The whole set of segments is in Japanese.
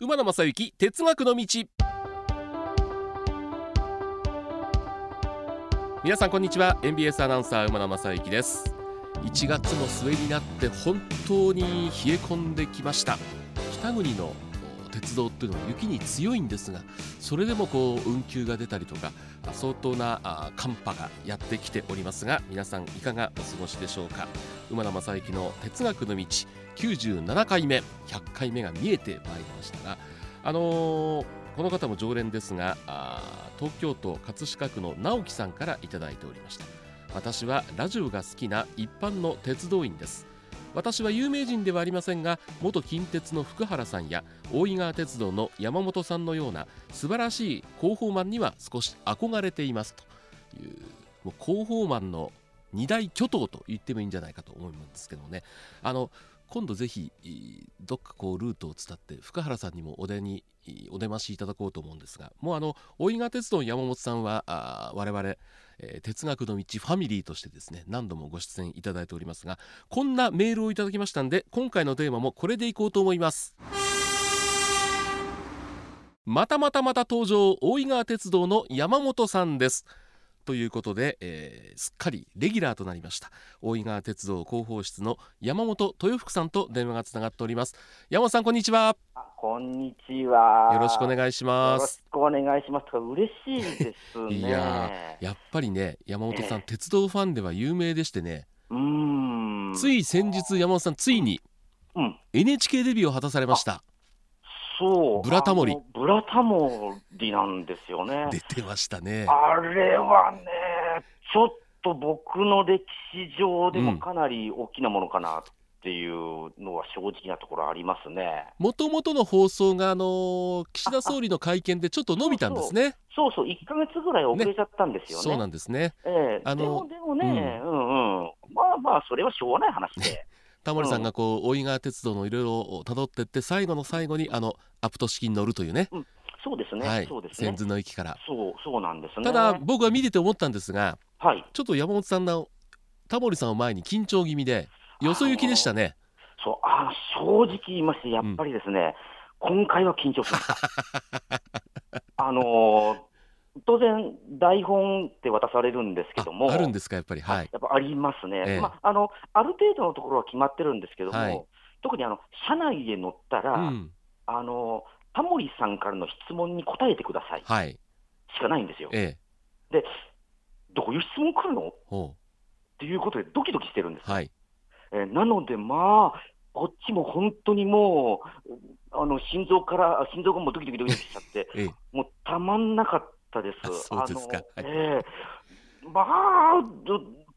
馬野正幸哲学の道。皆さんこんにちは。NBS アナウンサー馬野正幸です。1月も末になって本当に冷え込んできました。北国の鉄道っていうのは雪に強いんですがそれでもこう運休が出たりとか相当な寒波がやってきておりますが皆さんいかがお過ごしでしょうか？馬野正幸の哲学の道97回目100回目が見えてまいりましたがあのー、この方も常連ですが東京都葛飾区の直樹さんからいただいておりました。私はラジオが好きな一般の鉄道員です。私は有名人ではありませんが元近鉄の福原さんや大井川鉄道の山本さんのような素晴らしい広報マンには少し憧れています。というもう広報マンの二大巨頭と言ってもいいんじゃないかと思うんですけどね。あの今度ぜひどっかこうルートを伝って福原さんにもお出にお出ましいただこうと思うんですがもうあの大井川鉄道の山本さんはあ我々、えー、哲学の道ファミリーとしてですね何度もご出演いただいておりますがこんなメールをいただきましたんで今回のテーマもこれでいこうと思います。またまたまた登場大井川鉄道の山本さんです。ということで、えー、すっかりレギュラーとなりました。大井川鉄道広報室の山本豊福さんと電話がつながっております。山本さんこんにちは。こんにちは。よろしくお願いします。よろしくお願いします。嬉しいですね。いややっぱりね山本さん、えー、鉄道ファンでは有名でしてね。うん。つい先日山本さんついに NHK デビューを果たされました、そう。ブラタモリ。ブラタモリなんですよね。出てましたね。あれはね、ちょっと僕の歴史上でもかなり大きなものかなっていうのは正直なところありますね。もともとの放送が、あの岸田総理の会見でちょっと伸びたんですね。そうそう、1か月ぐらい遅れちゃったんですよね。ねそうなんですね。えー、あのでもでもね、うん、うんうんまあまあ、それはしょうがない話で。タモリさんがこう、大井川鉄道のいろいろたどってって最後の最後にあのアプト式に乗るというね、うん、そうですね、はい、そうですね。千頭の駅から。そうそうなんですね。ただ僕は見てて思ったんですが、はい、ちょっと山本さんのタモリさんを前に緊張気味でよそ行きでしたね。そうあ正直言いましてやっぱりですね、うん、今回は緊張しました。あのー当然、台本って渡されるんですけども、あるんですか、やっぱり、はい、やっぱありますね、ええ、まあ、あのある程度のところは決まってるんですけども、はい、特にあの車内で乗ったら、うん、あの、タモリさんからの質問に答えてください、はい、しかないんですよ。ええ、で、どういう質問来るの？っていうことで、ドキドキしてるんです、はい、えなので、まあ、こっちも本当にもう、あの心臓から、心臓がもうドキドキドキドキしちゃって、ええ、もうたまんなかったです。そうですか。あのえー、まあ、っ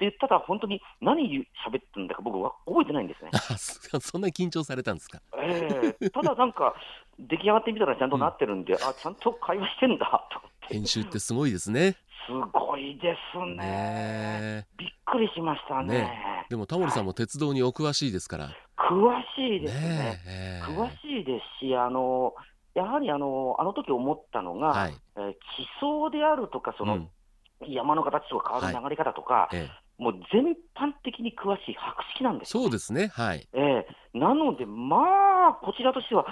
て言ったら、本当に何喋ってんだか、僕は覚えてないんですね。そんなに緊張されたんですか？えー、ただなんか、出来上がってみたらちゃんとなってるんで、うん、あちゃんと会話してんだと編集ってすごいですね。すごいですね。ねびっくりしましたね。ねでもタモリさんも鉄道にお詳しいですから。はい、詳しいですね。ね詳しいですし、あのやはりあのあの時思ったのが、はい、えー、地層であるとか、その、うん、山の形とか川の流れ方とか、はいええ、もう全般的に詳しい博識なんです、ね、そうですね、はい、えー、なので、まあ、こちらとしては、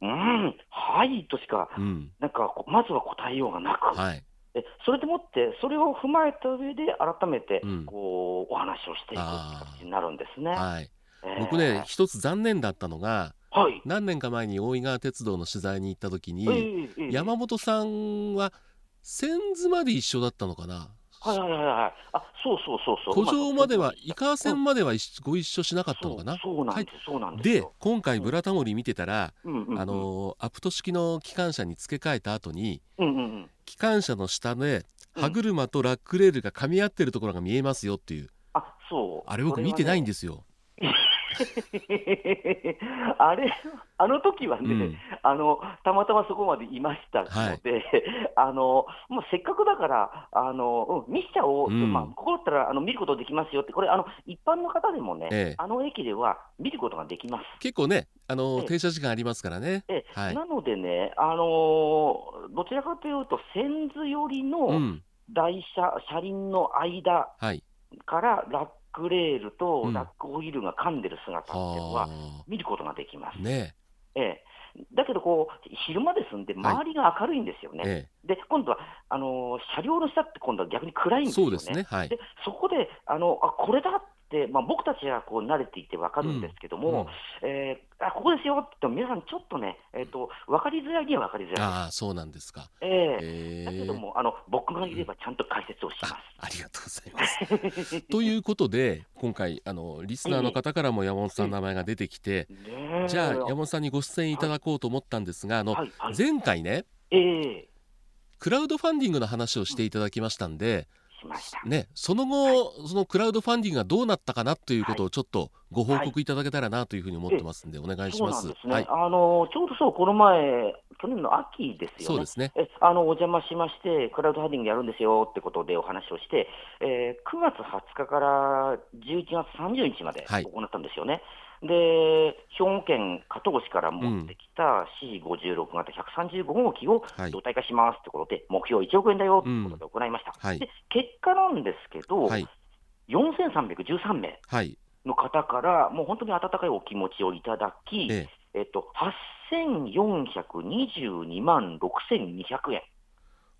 うん、はいとしか、うん、なんか、まずは答えようがなく、はい、えそれでもって、それを踏まえた上で、改めて、こう、お話をしていく形になるんですね。はい。えー、僕ね、一つ残念だったのが、はい、何年か前に大井川鉄道の取材に行った時に、えー、山本さんは千頭まで一緒だったのかな？はいはいはいはい。あそうそうそうそう。古城までは井川線まではご一緒しなかったのかな？そうなんですそうなんですで今回「ブラタモリ」見てたら、あのアプト式の機関車に付け替えた後に、機関車の下で歯車とラックレールが噛み合ってるところが見えますよっていう。あそう。あれ僕見てないんですよ。あれ、あの時はね、うん、あの、たまたまそこまでいましたので、はい、あの、もうせっかくだから、あの、うん、見しちゃおう、うん、まあ、ここだったら、あの、見ることできますよって、これ、あの、一般の方でもね、ええ、あの駅では見ることができます。結構ね、あの、え、停車時間ありますからね。はい、なのでね、あのどちらかというと、線図寄りの台車、車輪の間から、ラックレールとラックオイルが噛んでる姿っていうのは見ることができます。ねえ。え、だけどこう、昼間ですんで、周りが明るいんですよね。はい、で今度はあの車両の下って今度は逆に暗いんですよね。そね。はい、でそこであのあこれだっ、まあ、僕たちはこう慣れていて分かるんですけども、うんうん、えー、あここですよって言って皆さん、ちょっとね、えーと、分かりづらいには分かりづらい。あそうなんですか、えー、えー、だけどもあの、僕がいればちゃんと解説をします。あありがとうございます。ということで、今回あの、リスナーの方からも山本さんの名前が出てきて、えー、じゃあ、山本さんにご出演いただこうと思ったんですが、あの、はいはい、前回ね、えー、クラウドファンディングの話をしていただきましたんで、しました。ね、その後、はい、そのクラウドファンディングがどうなったかなということをちょっとご報告いただけたらなというふうに思ってますんで、お願いします。すね、はい、あのちょうどそうこの前去年の秋ですよね。そうですね。えあのお邪魔しましてクラウドファンディングやるんですよってことでお話をして、えー、9月20日から11月30日まで行ったんですよね。はいで兵庫県加東市から持ってきた C56 型135号機を動体化しますということで、目標1億円だよということで行いました、うんはい、で結果なんですけど、はい、4313名の方から、もう本当に温かいお気持ちをいただき、ええ。えっと、8422万6200円。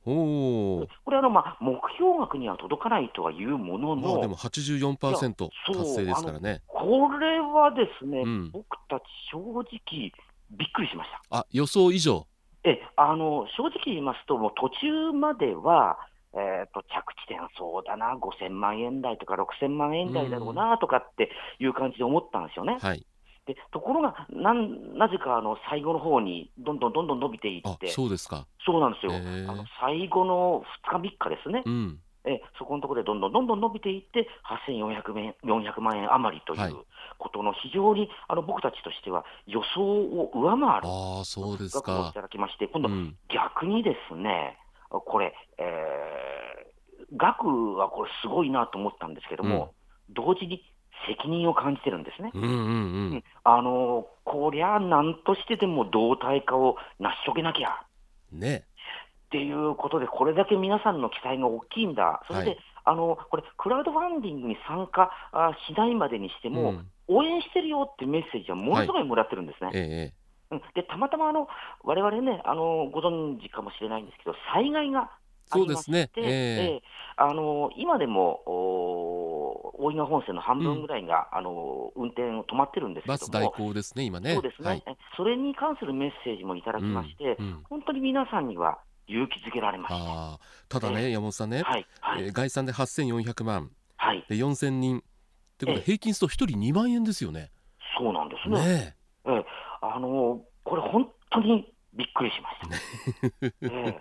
おこれあの、まあ、目標額には届かないとはいうものの、まあ、でも84%達成ですからね。これはですね、うん、僕たち正直びっくりしました。あ予想以上。えあの正直言いますと、もう途中までは、えーと、着地点、そうだな、5000万円台とか6000万円台だろうなとかっていう感じで思ったんですよね。はいでところがなんなぜかあの最後の方にどんどんどんどん伸びていって、そうですか。そうなんですよ、あの最後の2日、3日ですね、うん、えそこのところでどんどんどんどん伸びていって、8400円 ,400 万円余りということの、非常にあの僕たちとしては予想を上回るあそうですか。をいただきまして、今度、逆にですね、これ、えー、額はこれ、すごいなと思ったんですけども、うん、同時に責任を感じてるんですね。うんうんうん、あのこりゃ、なんとしてでも動体化を成し遂げなきゃ。ね。っていうことで、これだけ皆さんの期待が大きいんだ、それで、はい、あのこれ、クラウドファンディングに参加しないまでにしても、うん、応援してるよっていうメッセージはものすごいもらってるんですね。はい。ええ、でたまたまあのわれねあの、ご存知かもしれないんですけど、災害がありまして、ね。ええ。あの今でも大井川本線の半分ぐらいが、うん、あの運転止まってるんですけど代行ですね、今ね。そうですね、はい、それに関するメッセージもいただきまして、うんうん、本当に皆さんには勇気づけられましたただね、山本さんね、はいはい、えー、概算で8400万、はい、で4000人。ってことで、平均すると1人2万円ですよね。そうなんですね。ねえ。ー、あのー、これ、本当にびっくりしました。えー、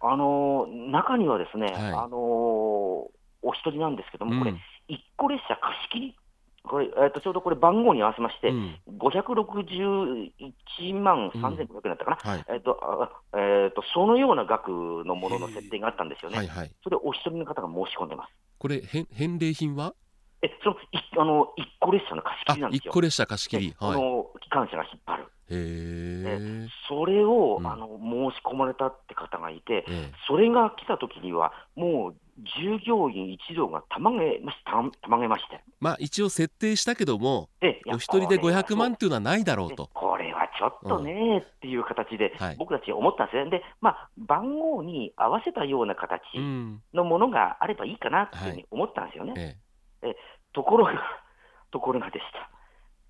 あのー、中にはですね、はい、あのー、お一人なんですけども、これ、一個列車貸し切り。これ、えー、とちょうどこれ、番号に合わせまして、うん、561万3500円だったかな、うん。はい、えーとえーと、そのような額のものの設定があったんですよね、はいはい、それをお一人の方が申し込んでます。これ、返礼品は？えそのいあの一個列車の貸し切りなんですよ。一個列車貸し切り、はい、この機関車が引っ張る。へそれを、うん、あの申し込まれたって方がいて、それが来た時には、もう従業員一同がたまげましたたまげまして、まあ、一応設定したけども、お一人で500万っていうのはないだろうと。これはちょっとね、っていう形で、僕たち思ったんですよ、で、まあ、番号に合わせたような形のものがあればいいかなっていうふうに思ったんですよね。ええところが、ところがでした。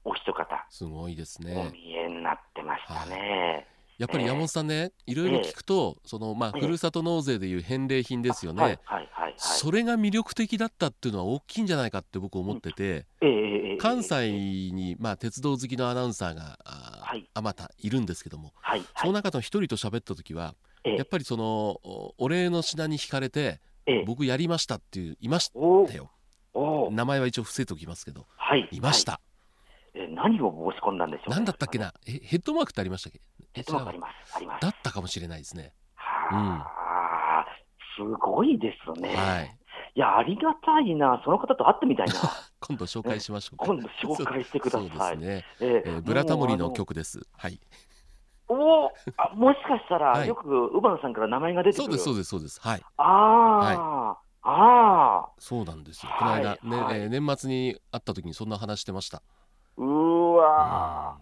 お一方、すごいですね。お見えになってましたね。やっぱり山本さんね、いろいろ聞くと、そのまあ、ふるさと納税でいう返礼品ですよね、それが魅力的だったっていうのは大きいんじゃないかって僕思ってて、関西にまあ鉄道好きのアナウンサーがあまたいるんですけども、その中の一人と喋った時は、やっぱりそのお礼の品に惹かれて、僕やりましたっていういましたよ。名前は一応伏せておきますけど、いました、え何を申し込んだんでしょう何だったっけな？えヘッドマークってありましたっけ？ヘッドマークあります。あります。だったかもしれないですね。はあ、うん、すごいですね。はい。いやありがたいな。その方と会ってみたいな。今度紹介しましょう今度紹介してください。そうですね、えー、えー、ブラタモリの曲です。はい。おあもしかしたら、よく乳母さんから名前が出てくる。そうですそうですそうです。はい。ああ、はい。ああそうなんですよ、この間、ねはい、えー、年末に会った時にそんな話してましたうわ、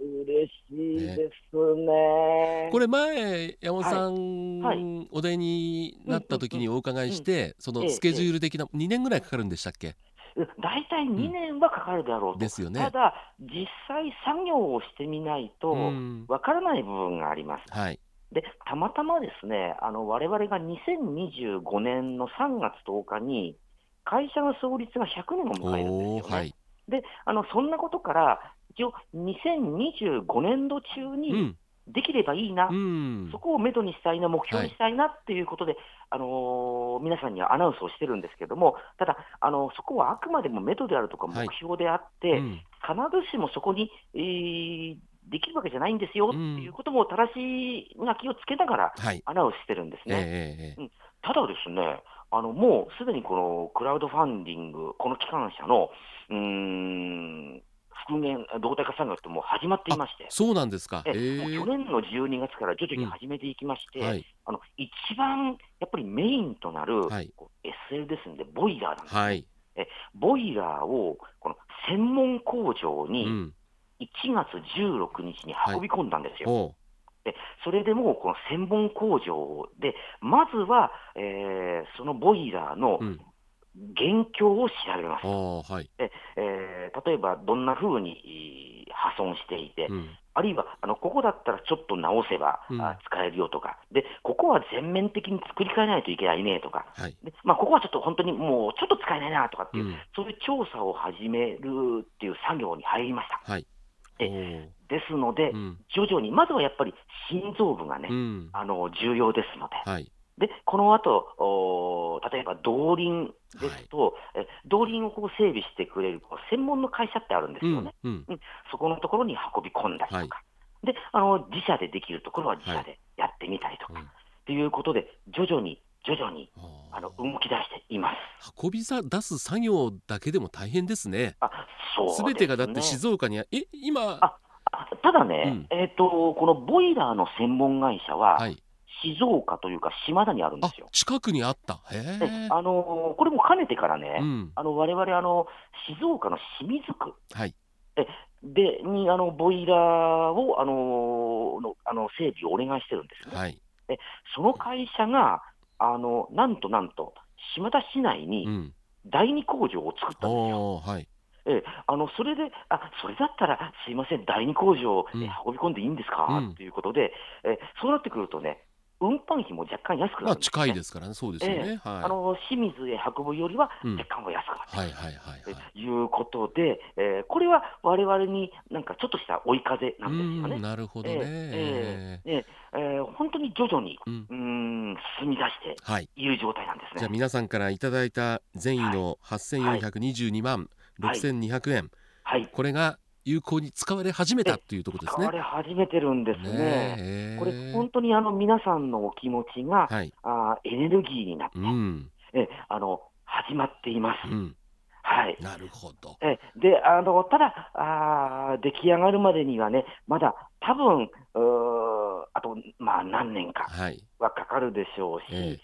嬉しいですね。これ前山本さん、はい、お出になった時にお伺いして、そのスケジュール的な2年ぐらいかかるんでしたっけ？大体2年はかかるだろうと、ですよね、ただ、実際作業をしてみないとわからない部分があります。はい。でたまたまですね、あの我々が2025年の3月10日に、会社の創立が100年を迎えるんですよね。はい、であのそんなことから、一応、2025年度中にできればいいな、うん、そこをめどにしたいな、目標にしたいなっていうことで、はい、あのー、皆さんにはアナウンスをしてるんですけれども、ただ、あのー、そこはあくまでもめどであるとか、目標であって、はいうん、必ずしもそこに、えー、できるわけじゃないんですよっていうことも、正しい書きをつけながら、アナウンスしてるんですね。はいえー、うん、ただですね、あのもうすでにこのクラウドファンディング、この機関車のうーん復元、動態化作業ってもう始まっていまして、そうなんですか、えー、去年の12月から徐々に始めていきまして、うんはい、あの一番やっぱりメインとなる、はい、SL ですんで、ボイラーなんです、ね、はい、えボイラーをこの専門工場に1月16日に運び込んだんですよ。はいでそれでもこの専門工場で、まずは、えー、そのボイラーの現況を調べます。はい、でえー、例えば、どんなふうに破損していて、うん、あるいはあのここだったらちょっと直せば、うん、使えるよとか。で、ここは全面的に作り変えないといけないねとか、はい、でまあ、ここはちょっと本当にもうちょっと使えないなとかっていう、うん、そういう調査を始めるっていう作業に入りました。はい。でですので、徐々に、まずはやっぱり心臓部がね、あの重要ですので、はい、でこの後例えば動輪ですと、はい、動輪をこう整備してくれる専門の会社ってあるんですよね、うんうん、そこのところに運び込んだりとか、はい、であの自社でできるところは自社でやってみたりとか、はい、ということで、徐々に徐々にあの動き出しています。運びさ出す作業だけでも大変ですね。あそうすべ、てがだって静岡にえ今あただね、うん、えーと、このボイラーの専門会社は、はい、静岡というか島田にあるんですよ。近くにあった。へあのこれも兼ねてからね、うん、あの我々あの静岡の清水区、はい、えでにあのボイラーをあののあの整備をお願いしてるんですね。はい、でその会社があのなんとなんと、島田市内に第二工場を作ったんですよ。はい、えあのそれで、あそれだったら、すいません、第二工場、を運び込んでいいんですか、うん、ということで、えそうなってくるとね、運搬費も若干安くなる、ね、まあ、近いですからね、そうですよね、えーはい、あの清水へ運ぶよりは若干は安くなってる、ということで、えー、これはわれわれになんかちょっとした追い風なんですよね。なるほどね、えーえーえー、本当に徐々に、うん、うん進み出してい。る状態なんですね、じゃあ皆さんからいただいた善意の8422万6200円、はい、これが有効に使われ始めたというところですね。使われ始めてるんですね。これ本当にあの皆さんのお気持ちが、はい、あエネルギーになって、うん、えあの始まっています。うん。はい、なるほど。えであのただあ、出来上がるまでにはね、まだ多分あと、まあ、何年かはかかるでしょうし、はい、え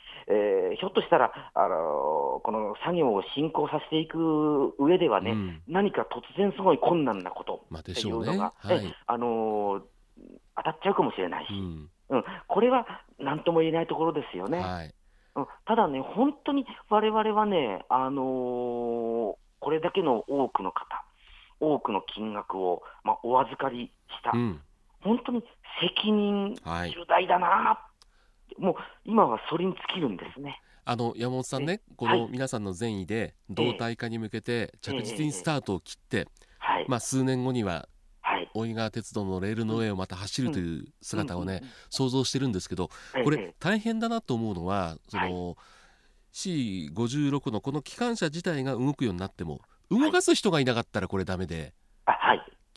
ー、ひょっとしたら、あのこの作業を進行させていく上ではね、うん、何か突然すごい困難なことっていうのが、まあねはい、あの当たっちゃうかもしれないし、うん、うん、これは何とも言えないところですよね。はい。うん、ただね、本当にわれわれはね、あのー、これだけの多くの方、多くの金額を、まあ、お預かりした、うん、本当に責任重大だな、はい、もう今はそれに尽きるんですね。あの山本さんね、この皆さんの善意で動体化に向けて着実にスタートを切って、はい、まあ、数年後には大井川鉄道のレールの上をまた走るという姿をね、想像してるんですけどこれ大変だなと思うのはその、C56 のこの機関車自体が動くようになっても動かす人がいなかったらこれダメで、はい、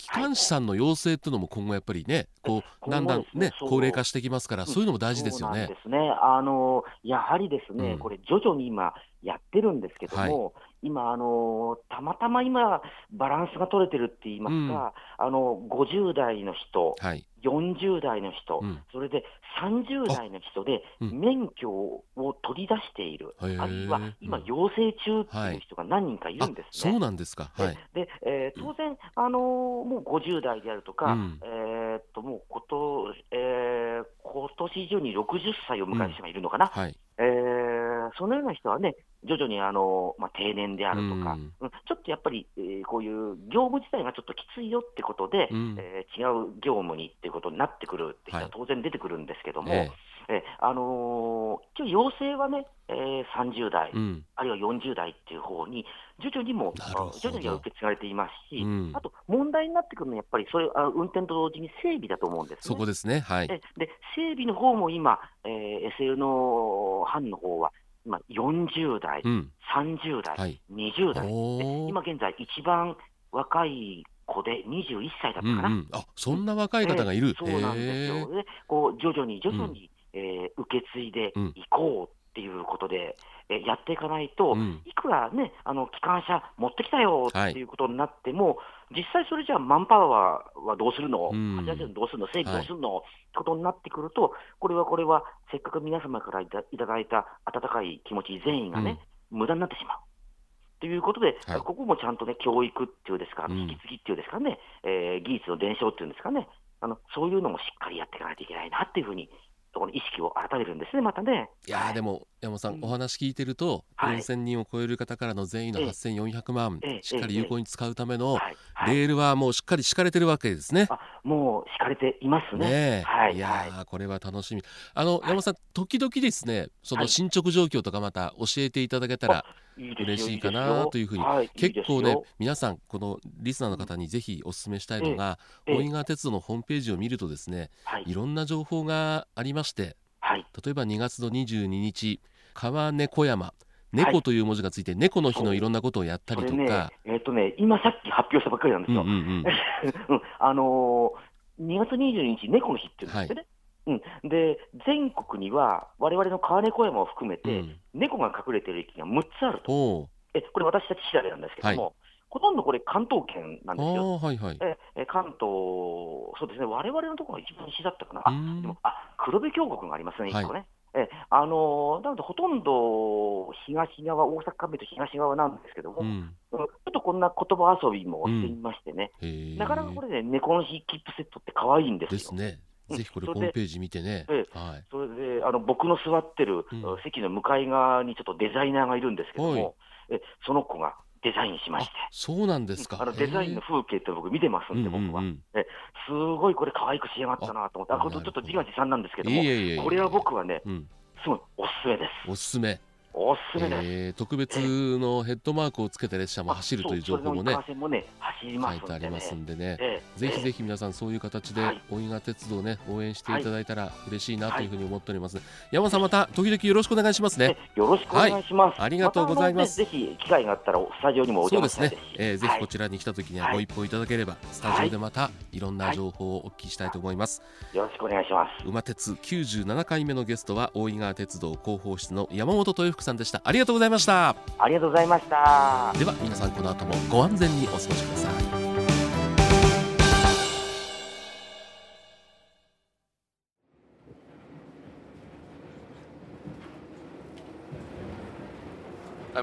機関士さんの養成っていうのも今後やっぱりね、こうだんだんね高齢化してきますから、そういうのも大事ですよね。です。ね。あのやはりですね、これ徐々に今やってるんですけども、今、あのたまたま今、バランスが取れてるって言いますか、うん、あの50代の人、はい、40代の人、うん、それで30代の人で免許を取り出している、あるいは今、養成中っていう人が何人かいるんですね。そうなんですか、はい、でえー、当然、あのもう50代であるとか、えー、っともうこと、えー、今年中に60歳を迎える人がいるのかな。はい。えー、そのような人はね、徐々にあの、まあ、定年であるとか、うん、ちょっとやっぱり、えー、こういう業務自体がちょっときついよってことで、うん、えー、違う業務にっていうことになってくるって人は当然出てくるんですけども、はい、えー、あのー、要請はね、えー、30代、うん、あるいは40代っていう方に、徐々にも、徐々には受け継がれていますし、うん、あと問題になってくるのは、やっぱりそれあ運転と同時に整備だと思うんです、ね、そこですね、はい、で整備の方も今、えー、SL の班の方は、今、40代、うん、30代、はい、20代。今現在、一番若い子で21歳だったかな、うんうん、あそんな若い方がいる、えー、そうなんですよ、ね、こう徐々に徐々に、うん、えー、受け継いでいこうっていうことで、えー、やっていかないと、うん、いくらね、あの機関車持ってきたよっていうことになっても、はい、実際それじゃあ、マンパワーはどうするの、うん、どうするの、整備どうするの、はい、ってことになってくると、これはこれは、せっかく皆様からいただいた温かい気持ち全員がね、うん、無駄になってしまう。ということで、はい、ここもちゃんとね、教育っていうですか、引き継ぎっていうですかね、えー、技術の伝承っていうんですかね、あのそういうのもしっかりやっていかないといけないなっていうふうにところ意識を改めるんですね、またね。いやでも山本さん、うん、お話聞いてると、はい、4000人を超える方からの善意の8400万、ええ、しっかり有効に使うためのレールはもうしっかり敷かれてるわけですね。もう敷かれていますね。ねはい、いやこれは楽しみ。あの、山本さん、時々ですね、その進捗状況とかまた教えていただけたら。嬉しいかなというふうに、はい、結構ね皆さんこのリスナーの方にぜひお勧めしたいのが、大井川鉄道のホームページを見るとですね、はい、いろんな情報がありまして、はい、例えば2月の22日川猫山猫という文字がついて、猫の日のいろんなことをやったりとか、ね、えーとね、今さっき発表したばっかりなんですよ。うんうんうん。あのー、2月22日、猫の日っていうんですよね。うん、で全国には、われわれの川猫山を含めて、うん、猫が隠れている駅が6つあると、えこれ、私たち調べなんですけども、はい、ほとんどこれ、関東圏なんですよ。はいはい、え関東、そうですね、われわれのところが一番西だったかな、あでもあ黒部峡谷がありますね、1個ね。はいえあのなので、ほとんど東側、大阪関と東側なんですけども、うん、ちょっとこんな言葉遊びもしてみましてね、うん、なかなかこれで、ね、猫の日切符セットって可愛いんですよ。ですね。ぜひこれ、ホームページ見てね。はい、それであの僕の座ってる席の向かい側にちょっとデザイナーがいるんですけども、えその子がデザインしまして、そうなんですか。あのデザインの風景って僕、見てますんで、僕は、えすごいこれ、可愛く仕上がったなと思って、あこれちょっと自画自賛なんですけども、これは僕はね、すごいおすすめです。おすすめおすすめです、えー、特別のヘッドマークをつけた列車も走るという情報もね、ね書いてありますんでね、えー、ぜひぜひ皆さんそういう形で大井川鉄道ね応援していただいたら嬉しいなというふうに思っております、はい、山さんまた時々よろしくお願いしますね。よろしくお願いします、はい、ありがとうございます、ぜひ機会があったらスタジオにもお邪魔したいですね、えー、ぜひこちらに来た時にはご一報いただければ、スタジオでまたいろんな情報をお聞きしたいと思います、よろしくお願いします。馬鉄97回目のゲストは大井川鉄道広報室の山本豊福さんでした。ありがとうございました。ありがとうございました。では皆さんこの後もご安全にお過ごしください。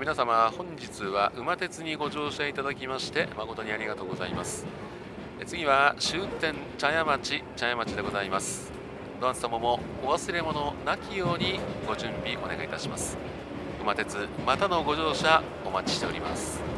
皆様本日は馬鉄にご乗車いただきまして誠にありがとうございます。次は終点茶屋町茶屋町でございます。どなた様もお忘れ物なきようにご準備お願いいたします馬鉄またのご乗車お待ちしております。